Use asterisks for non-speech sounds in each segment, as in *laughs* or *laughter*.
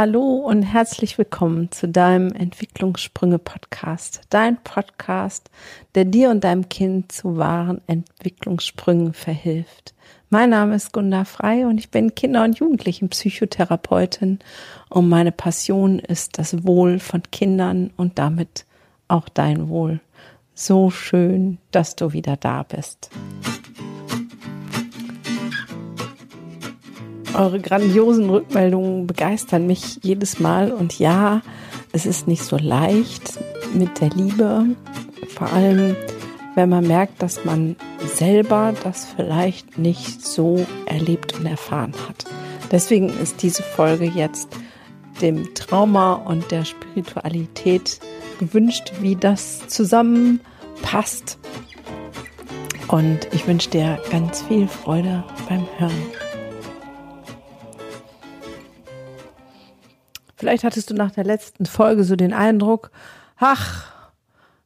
Hallo und herzlich willkommen zu deinem Entwicklungssprünge-Podcast. Dein Podcast, der dir und deinem Kind zu wahren Entwicklungssprüngen verhilft. Mein Name ist Gunda Frei und ich bin Kinder- und Jugendlichen-Psychotherapeutin und meine Passion ist das Wohl von Kindern und damit auch dein Wohl. So schön, dass du wieder da bist. Eure grandiosen Rückmeldungen begeistern mich jedes Mal. Und ja, es ist nicht so leicht mit der Liebe. Vor allem, wenn man merkt, dass man selber das vielleicht nicht so erlebt und erfahren hat. Deswegen ist diese Folge jetzt dem Trauma und der Spiritualität gewünscht, wie das zusammenpasst. Und ich wünsche dir ganz viel Freude beim Hören. Vielleicht hattest du nach der letzten Folge so den Eindruck, ach,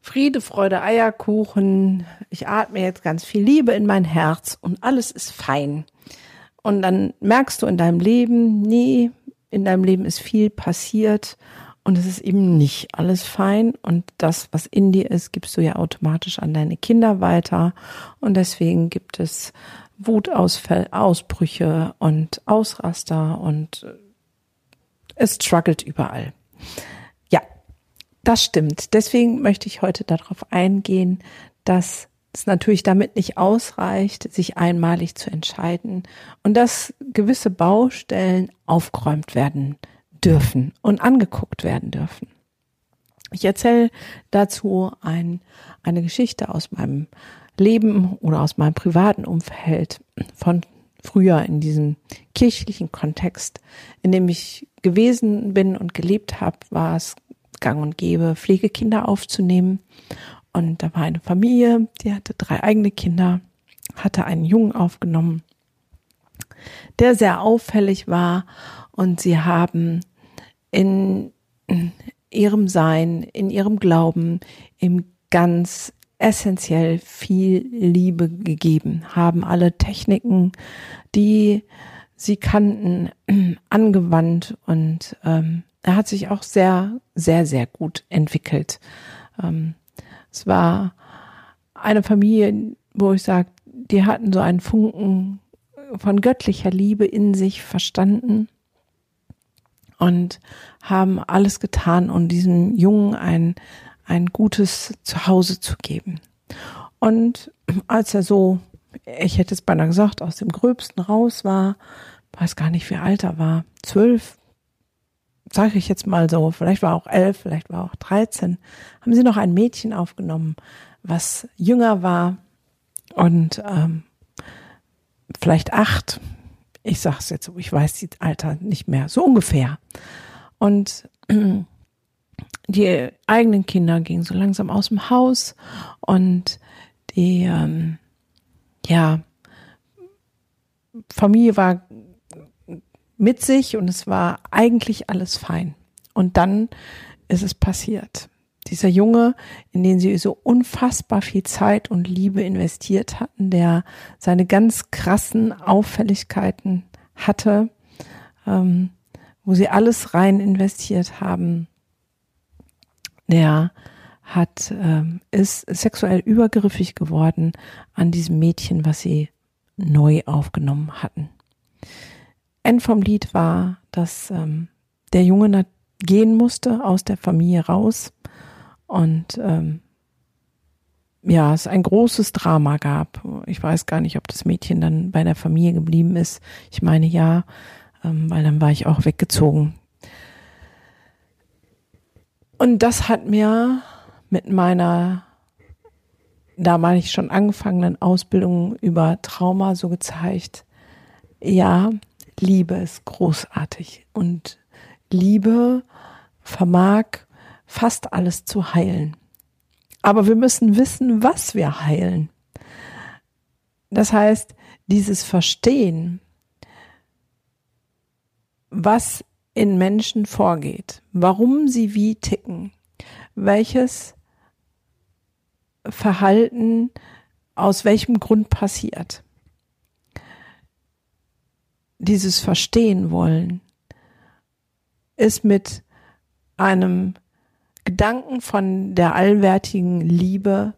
Friede, Freude, Eierkuchen, ich atme jetzt ganz viel Liebe in mein Herz und alles ist fein. Und dann merkst du in deinem Leben, nee, in deinem Leben ist viel passiert und es ist eben nicht alles fein und das, was in dir ist, gibst du ja automatisch an deine Kinder weiter und deswegen gibt es Wutausfälle, Ausbrüche und Ausraster und es struggelt überall. Ja, das stimmt. Deswegen möchte ich heute darauf eingehen, dass es natürlich damit nicht ausreicht, sich einmalig zu entscheiden und dass gewisse Baustellen aufgeräumt werden dürfen und angeguckt werden dürfen. Ich erzähle dazu ein, eine Geschichte aus meinem Leben oder aus meinem privaten Umfeld von früher in diesem kirchlichen Kontext, in dem ich gewesen bin und gelebt habe, war es gang und gäbe, Pflegekinder aufzunehmen. Und da war eine Familie, die hatte drei eigene Kinder, hatte einen Jungen aufgenommen, der sehr auffällig war. Und sie haben in ihrem Sein, in ihrem Glauben, im ganz essentiell viel Liebe gegeben, haben alle Techniken, die sie kannten, *clears throat* angewandt und ähm, er hat sich auch sehr, sehr, sehr gut entwickelt. Ähm, es war eine Familie, wo ich sage, die hatten so einen Funken von göttlicher Liebe in sich verstanden und haben alles getan, um diesem Jungen ein, ein gutes Zuhause zu geben. Und als er so, ich hätte es beinahe gesagt, aus dem Gröbsten raus war, weiß gar nicht, wie alt er war, zwölf, sage ich jetzt mal so, vielleicht war auch elf, vielleicht war auch dreizehn, haben sie noch ein Mädchen aufgenommen, was jünger war und ähm, vielleicht acht. Ich sage es jetzt so, ich weiß die Alter nicht mehr, so ungefähr. Und die eigenen Kinder gingen so langsam aus dem Haus und die ähm, ja Familie war mit sich und es war eigentlich alles fein. Und dann ist es passiert. Dieser Junge, in den sie so unfassbar viel Zeit und Liebe investiert hatten, der seine ganz krassen Auffälligkeiten hatte, ähm, wo sie alles rein investiert haben, der hat, ähm, ist sexuell übergriffig geworden an diesem Mädchen, was sie neu aufgenommen hatten. End vom Lied war, dass ähm, der Junge gehen musste aus der Familie raus und ähm, ja, es ein großes Drama gab. Ich weiß gar nicht, ob das Mädchen dann bei der Familie geblieben ist. Ich meine ja, ähm, weil dann war ich auch weggezogen. Und das hat mir mit meiner damals schon angefangenen Ausbildung über Trauma so gezeigt, ja, Liebe ist großartig und Liebe vermag fast alles zu heilen. Aber wir müssen wissen, was wir heilen. Das heißt, dieses Verstehen, was in Menschen vorgeht, warum sie wie ticken, welches Verhalten aus welchem Grund passiert. Dieses Verstehen wollen ist mit einem Gedanken von der allwärtigen Liebe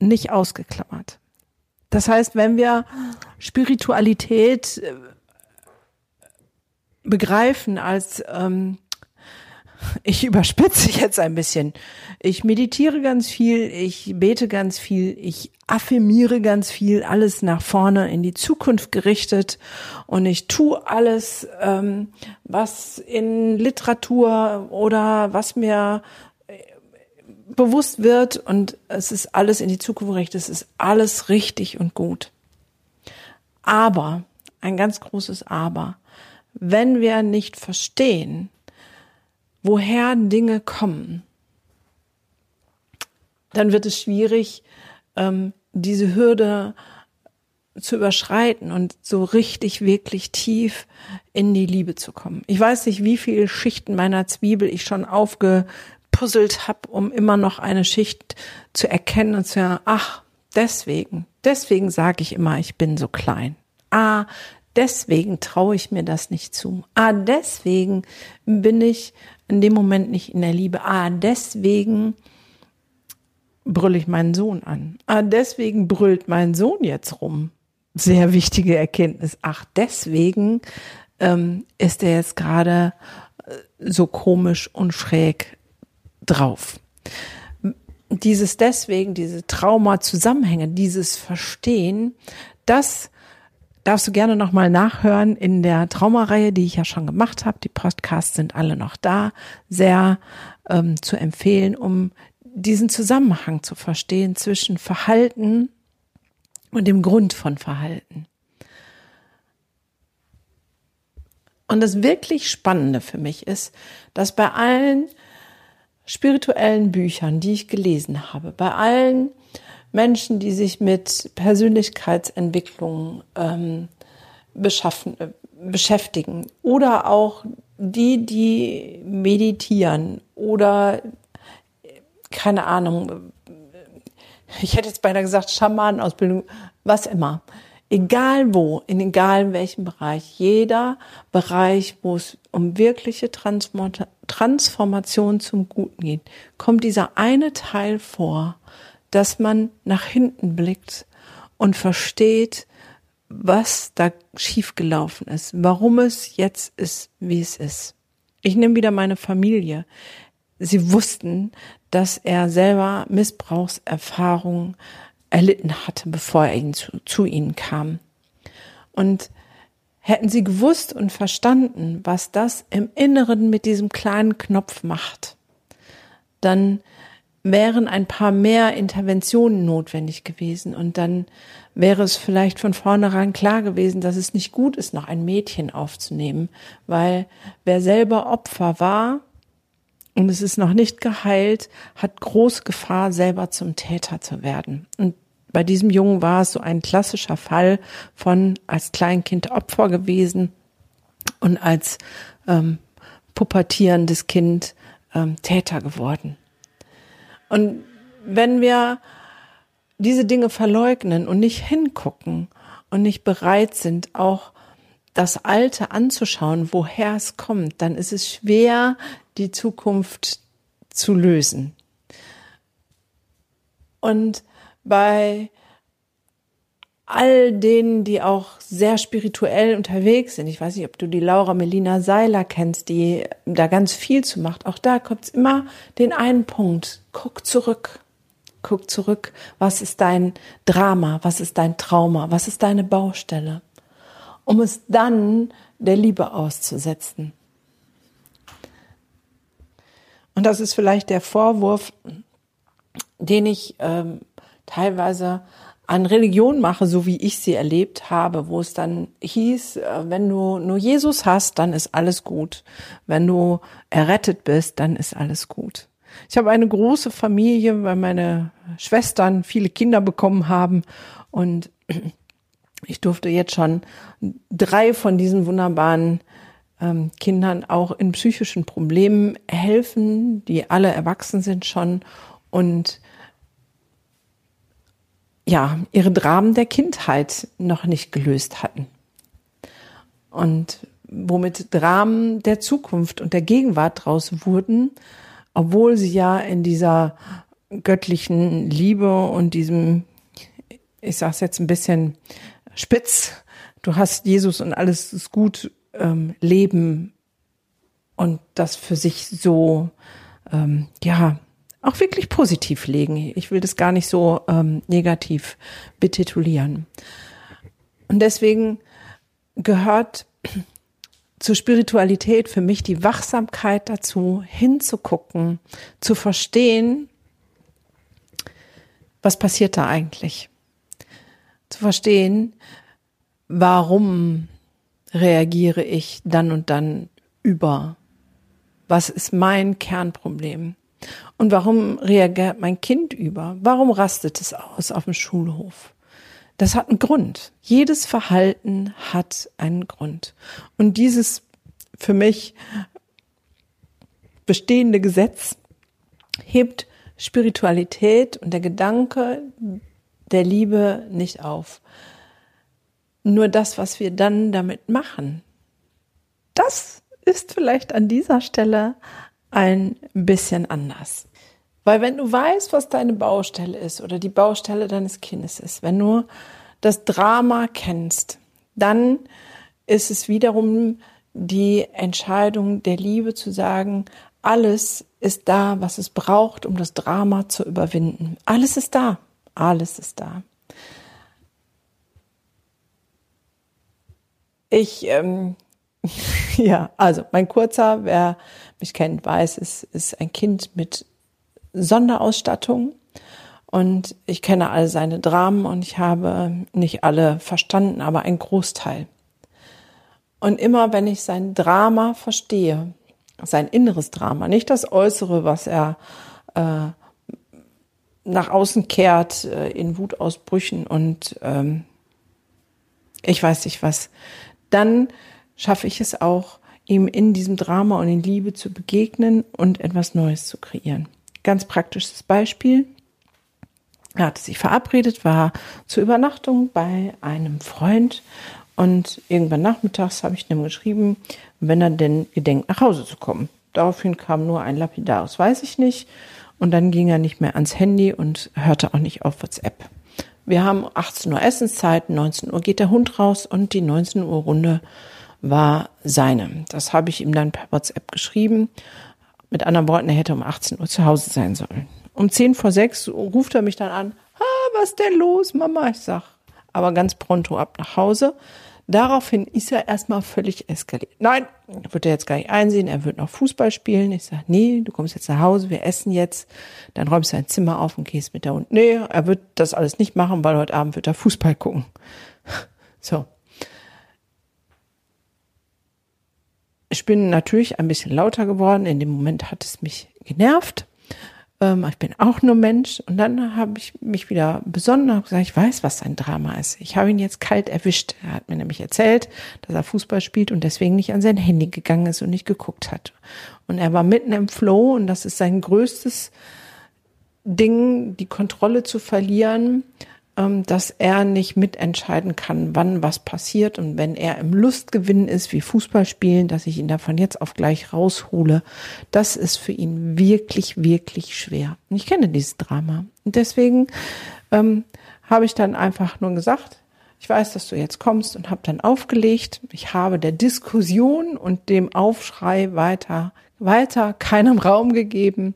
nicht ausgeklammert. Das heißt, wenn wir Spiritualität äh, begreifen als ähm, ich überspitze jetzt ein bisschen. Ich meditiere ganz viel, ich bete ganz viel, ich affirmiere ganz viel, alles nach vorne in die Zukunft gerichtet und ich tue alles, ähm, was in Literatur oder was mir äh, bewusst wird und es ist alles in die Zukunft gerichtet, es ist alles richtig und gut. Aber, ein ganz großes Aber, wenn wir nicht verstehen, woher Dinge kommen, dann wird es schwierig, ähm, diese Hürde zu überschreiten und so richtig, wirklich tief in die Liebe zu kommen. Ich weiß nicht, wie viele Schichten meiner Zwiebel ich schon aufgepuzzelt habe, um immer noch eine Schicht zu erkennen und zu sagen, ach, deswegen, deswegen sage ich immer, ich bin so klein. Ah, deswegen traue ich mir das nicht zu. Ah, deswegen bin ich in dem Moment nicht in der Liebe. Ah, deswegen brülle ich meinen Sohn an. Ah, deswegen brüllt mein Sohn jetzt rum. Sehr wichtige Erkenntnis. Ach, deswegen ähm, ist er jetzt gerade äh, so komisch und schräg drauf. Dieses deswegen, diese Trauma-Zusammenhänge, dieses Verstehen, das darfst du gerne nochmal nachhören in der Traumareihe, die ich ja schon gemacht habe. Die Podcasts sind alle noch da, sehr ähm, zu empfehlen, um diesen Zusammenhang zu verstehen zwischen Verhalten und dem Grund von Verhalten. Und das wirklich Spannende für mich ist, dass bei allen spirituellen Büchern, die ich gelesen habe, bei allen Menschen, die sich mit Persönlichkeitsentwicklung ähm, beschaffen, äh, beschäftigen oder auch die, die meditieren oder keine Ahnung, ich hätte jetzt beinahe gesagt Schamanenausbildung, was immer. Egal wo, in egal welchem Bereich, jeder Bereich, wo es um wirkliche Transformation zum Guten geht, kommt dieser eine Teil vor, dass man nach hinten blickt und versteht, was da schiefgelaufen ist, warum es jetzt ist, wie es ist. Ich nehme wieder meine Familie. Sie wussten, dass er selber Missbrauchserfahrungen erlitten hatte, bevor er zu, zu ihnen kam. Und hätten sie gewusst und verstanden, was das im Inneren mit diesem kleinen Knopf macht, dann wären ein paar mehr Interventionen notwendig gewesen und dann wäre es vielleicht von vornherein klar gewesen, dass es nicht gut ist, noch ein Mädchen aufzunehmen, weil wer selber Opfer war und es ist noch nicht geheilt, hat große Gefahr, selber zum Täter zu werden. Und bei diesem Jungen war es so ein klassischer Fall von als Kleinkind Opfer gewesen und als ähm, pubertierendes Kind ähm, Täter geworden. Und wenn wir diese Dinge verleugnen und nicht hingucken und nicht bereit sind, auch das Alte anzuschauen, woher es kommt, dann ist es schwer, die Zukunft zu lösen. Und bei all denen, die auch sehr spirituell unterwegs sind. Ich weiß nicht, ob du die Laura Melina Seiler kennst, die da ganz viel zu macht. Auch da kommt es immer den einen Punkt. Guck zurück. Guck zurück. Was ist dein Drama? Was ist dein Trauma? Was ist deine Baustelle? Um es dann der Liebe auszusetzen. Und das ist vielleicht der Vorwurf, den ich ähm, teilweise an Religion mache, so wie ich sie erlebt habe, wo es dann hieß, äh, wenn du nur Jesus hast, dann ist alles gut. Wenn du errettet bist, dann ist alles gut. Ich habe eine große Familie, weil meine Schwestern viele Kinder bekommen haben und *clears throat* ich durfte jetzt schon drei von diesen wunderbaren ähm, Kindern auch in psychischen Problemen helfen, die alle erwachsen sind schon und ja, ihre Dramen der Kindheit noch nicht gelöst hatten. Und womit Dramen der Zukunft und der Gegenwart draus wurden, obwohl sie ja in dieser göttlichen Liebe und diesem, ich sag's jetzt ein bisschen spitz, du hast Jesus und alles ist gut, ähm, leben und das für sich so, ähm, ja, auch wirklich positiv legen. Ich will das gar nicht so ähm, negativ betitulieren. Und deswegen gehört zur Spiritualität für mich die Wachsamkeit dazu, hinzugucken, zu verstehen, was passiert da eigentlich. Zu verstehen, warum reagiere ich dann und dann über? Was ist mein Kernproblem? Und warum reagiert mein Kind über? Warum rastet es aus auf dem Schulhof? Das hat einen Grund. Jedes Verhalten hat einen Grund. Und dieses für mich bestehende Gesetz hebt Spiritualität und der Gedanke der Liebe nicht auf. Nur das, was wir dann damit machen, das ist vielleicht an dieser Stelle ein bisschen anders. Weil wenn du weißt, was deine Baustelle ist oder die Baustelle deines Kindes ist, wenn du das Drama kennst, dann ist es wiederum die Entscheidung der Liebe zu sagen, alles ist da, was es braucht, um das Drama zu überwinden. Alles ist da. Alles ist da. Ich, ähm, *laughs* ja, also mein kurzer, wer mich kennt, weiß, es ist ein Kind mit Sonderausstattung. Und ich kenne alle seine Dramen und ich habe nicht alle verstanden, aber ein Großteil. Und immer wenn ich sein Drama verstehe, sein inneres Drama, nicht das Äußere, was er äh, nach außen kehrt äh, in Wutausbrüchen und ähm, ich weiß nicht was, dann schaffe ich es auch, ihm in diesem Drama und in Liebe zu begegnen und etwas Neues zu kreieren. Ganz praktisches Beispiel. Er hatte sich verabredet, war zur Übernachtung bei einem Freund und irgendwann nachmittags habe ich ihm geschrieben, wenn er denn gedenkt, nach Hause zu kommen. Daraufhin kam nur ein lapidares, weiß ich nicht. Und dann ging er nicht mehr ans Handy und hörte auch nicht auf WhatsApp. Wir haben 18 Uhr Essenszeit, 19 Uhr geht der Hund raus und die 19 Uhr Runde war seine. Das habe ich ihm dann per WhatsApp geschrieben. Mit anderen Worten, er hätte um 18 Uhr zu Hause sein sollen. Um 10 vor 6 ruft er mich dann an. Ah, was denn los, Mama? Ich sag, aber ganz pronto ab nach Hause. Daraufhin ist er erstmal völlig eskaliert. Nein, wird er jetzt gar nicht einsehen, er wird noch Fußball spielen. Ich sage, nee, du kommst jetzt nach Hause, wir essen jetzt, dann räumst du dein Zimmer auf und gehst mit der Hund. Nee, er wird das alles nicht machen, weil heute Abend wird er Fußball gucken. So, Ich bin natürlich ein bisschen lauter geworden. In dem Moment hat es mich genervt. Ähm, ich bin auch nur Mensch. Und dann habe ich mich wieder besonnen und gesagt, ich weiß, was sein Drama ist. Ich habe ihn jetzt kalt erwischt. Er hat mir nämlich erzählt, dass er Fußball spielt und deswegen nicht an sein Handy gegangen ist und nicht geguckt hat. Und er war mitten im Flow und das ist sein größtes Ding, die Kontrolle zu verlieren dass er nicht mitentscheiden kann, wann was passiert. Und wenn er im Lustgewinn ist, wie Fußball spielen, dass ich ihn davon jetzt auf gleich raushole, das ist für ihn wirklich, wirklich schwer. Und ich kenne dieses Drama. Und deswegen ähm, habe ich dann einfach nur gesagt, ich weiß, dass du jetzt kommst und habe dann aufgelegt. Ich habe der Diskussion und dem Aufschrei weiter, weiter keinem Raum gegeben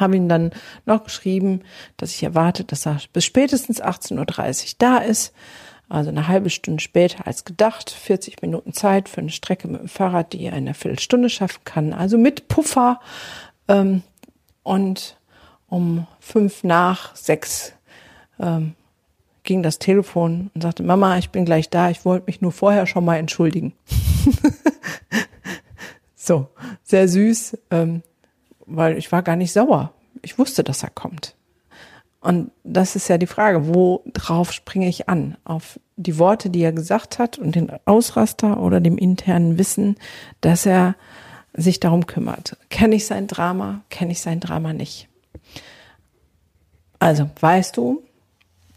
habe ihm dann noch geschrieben, dass ich erwarte, dass er bis spätestens 18.30 Uhr da ist. Also eine halbe Stunde später als gedacht, 40 Minuten Zeit für eine Strecke mit dem Fahrrad, die er in einer Viertelstunde schaffen kann. Also mit Puffer. Ähm, und um fünf nach sechs ähm, ging das Telefon und sagte, Mama, ich bin gleich da, ich wollte mich nur vorher schon mal entschuldigen. *laughs* so, sehr süß. Ähm, weil ich war gar nicht sauer. Ich wusste, dass er kommt. Und das ist ja die Frage, worauf springe ich an? Auf die Worte, die er gesagt hat und den Ausraster oder dem internen Wissen, dass er sich darum kümmert. Kenne ich sein Drama? Kenne ich sein Drama nicht? Also, weißt du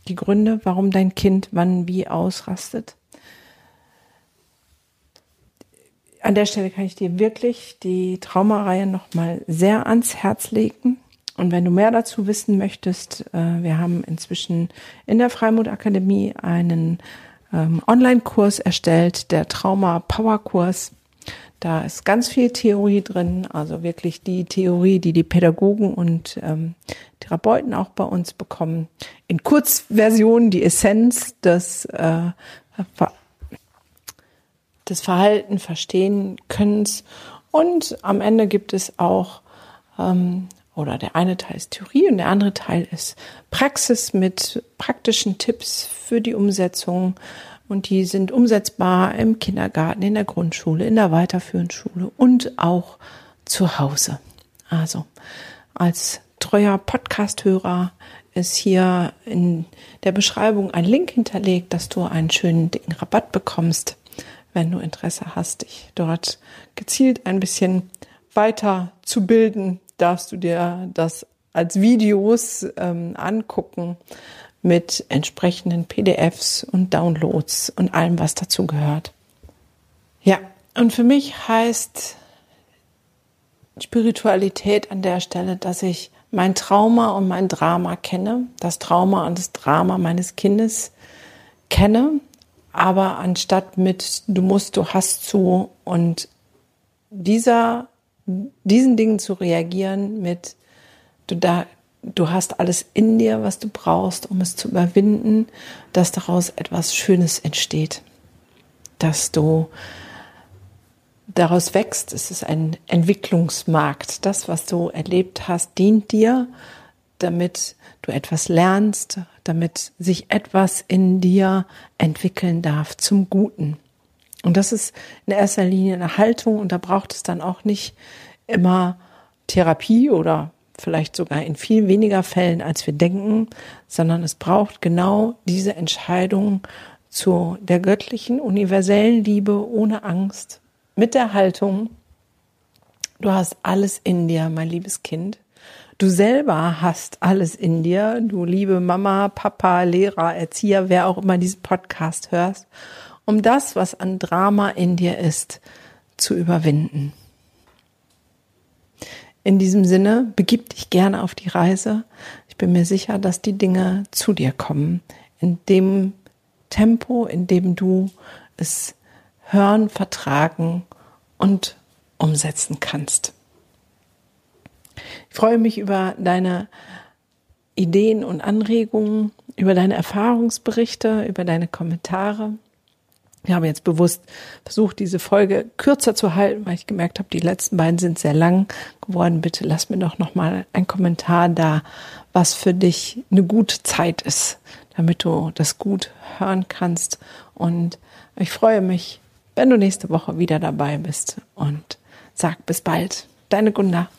die Gründe, warum dein Kind wann wie ausrastet? An der Stelle kann ich dir wirklich die Traumareihe nochmal sehr ans Herz legen. Und wenn du mehr dazu wissen möchtest, äh, wir haben inzwischen in der Freimut Akademie einen ähm, Online-Kurs erstellt, der Trauma Power Kurs. Da ist ganz viel Theorie drin, also wirklich die Theorie, die die Pädagogen und ähm, Therapeuten auch bei uns bekommen. In Kurzversion die Essenz des, äh, des Verhalten verstehen Könnens. Und am Ende gibt es auch, ähm, oder der eine Teil ist Theorie und der andere Teil ist Praxis mit praktischen Tipps für die Umsetzung und die sind umsetzbar im Kindergarten, in der Grundschule, in der weiterführenden Schule und auch zu Hause. Also als treuer Podcast-Hörer ist hier in der Beschreibung ein Link hinterlegt, dass du einen schönen dicken Rabatt bekommst, wenn du Interesse hast, dich dort gezielt ein bisschen weiter zu bilden, darfst du dir das als Videos ähm, angucken mit entsprechenden PDFs und Downloads und allem, was dazu gehört. Ja, und für mich heißt Spiritualität an der Stelle, dass ich mein Trauma und mein Drama kenne, das Trauma und das Drama meines Kindes kenne, aber anstatt mit du musst, du hast zu und dieser, diesen Dingen zu reagieren mit du da, du hast alles in dir, was du brauchst, um es zu überwinden, dass daraus etwas Schönes entsteht, dass du daraus wächst. Es ist ein Entwicklungsmarkt. Das, was du erlebt hast, dient dir, damit du etwas lernst, damit sich etwas in dir entwickeln darf zum Guten. Und das ist in erster Linie eine Haltung und da braucht es dann auch nicht immer Therapie oder vielleicht sogar in viel weniger Fällen, als wir denken, sondern es braucht genau diese Entscheidung zu der göttlichen, universellen Liebe ohne Angst, mit der Haltung, du hast alles in dir, mein liebes Kind. Du selber hast alles in dir, du liebe Mama, Papa, Lehrer, Erzieher, wer auch immer diesen Podcast hörst, um das, was an Drama in dir ist, zu überwinden. In diesem Sinne, begib dich gerne auf die Reise. Ich bin mir sicher, dass die Dinge zu dir kommen. In dem Tempo, in dem du es hören, vertragen und umsetzen kannst. Ich freue mich über deine Ideen und Anregungen, über deine Erfahrungsberichte, über deine Kommentare. Ich habe jetzt bewusst versucht, diese Folge kürzer zu halten, weil ich gemerkt habe, die letzten beiden sind sehr lang geworden. Bitte lass mir doch noch mal einen Kommentar da, was für dich eine gute Zeit ist, damit du das gut hören kannst. Und ich freue mich, wenn du nächste Woche wieder dabei bist und sag bis bald. Deine Gunda.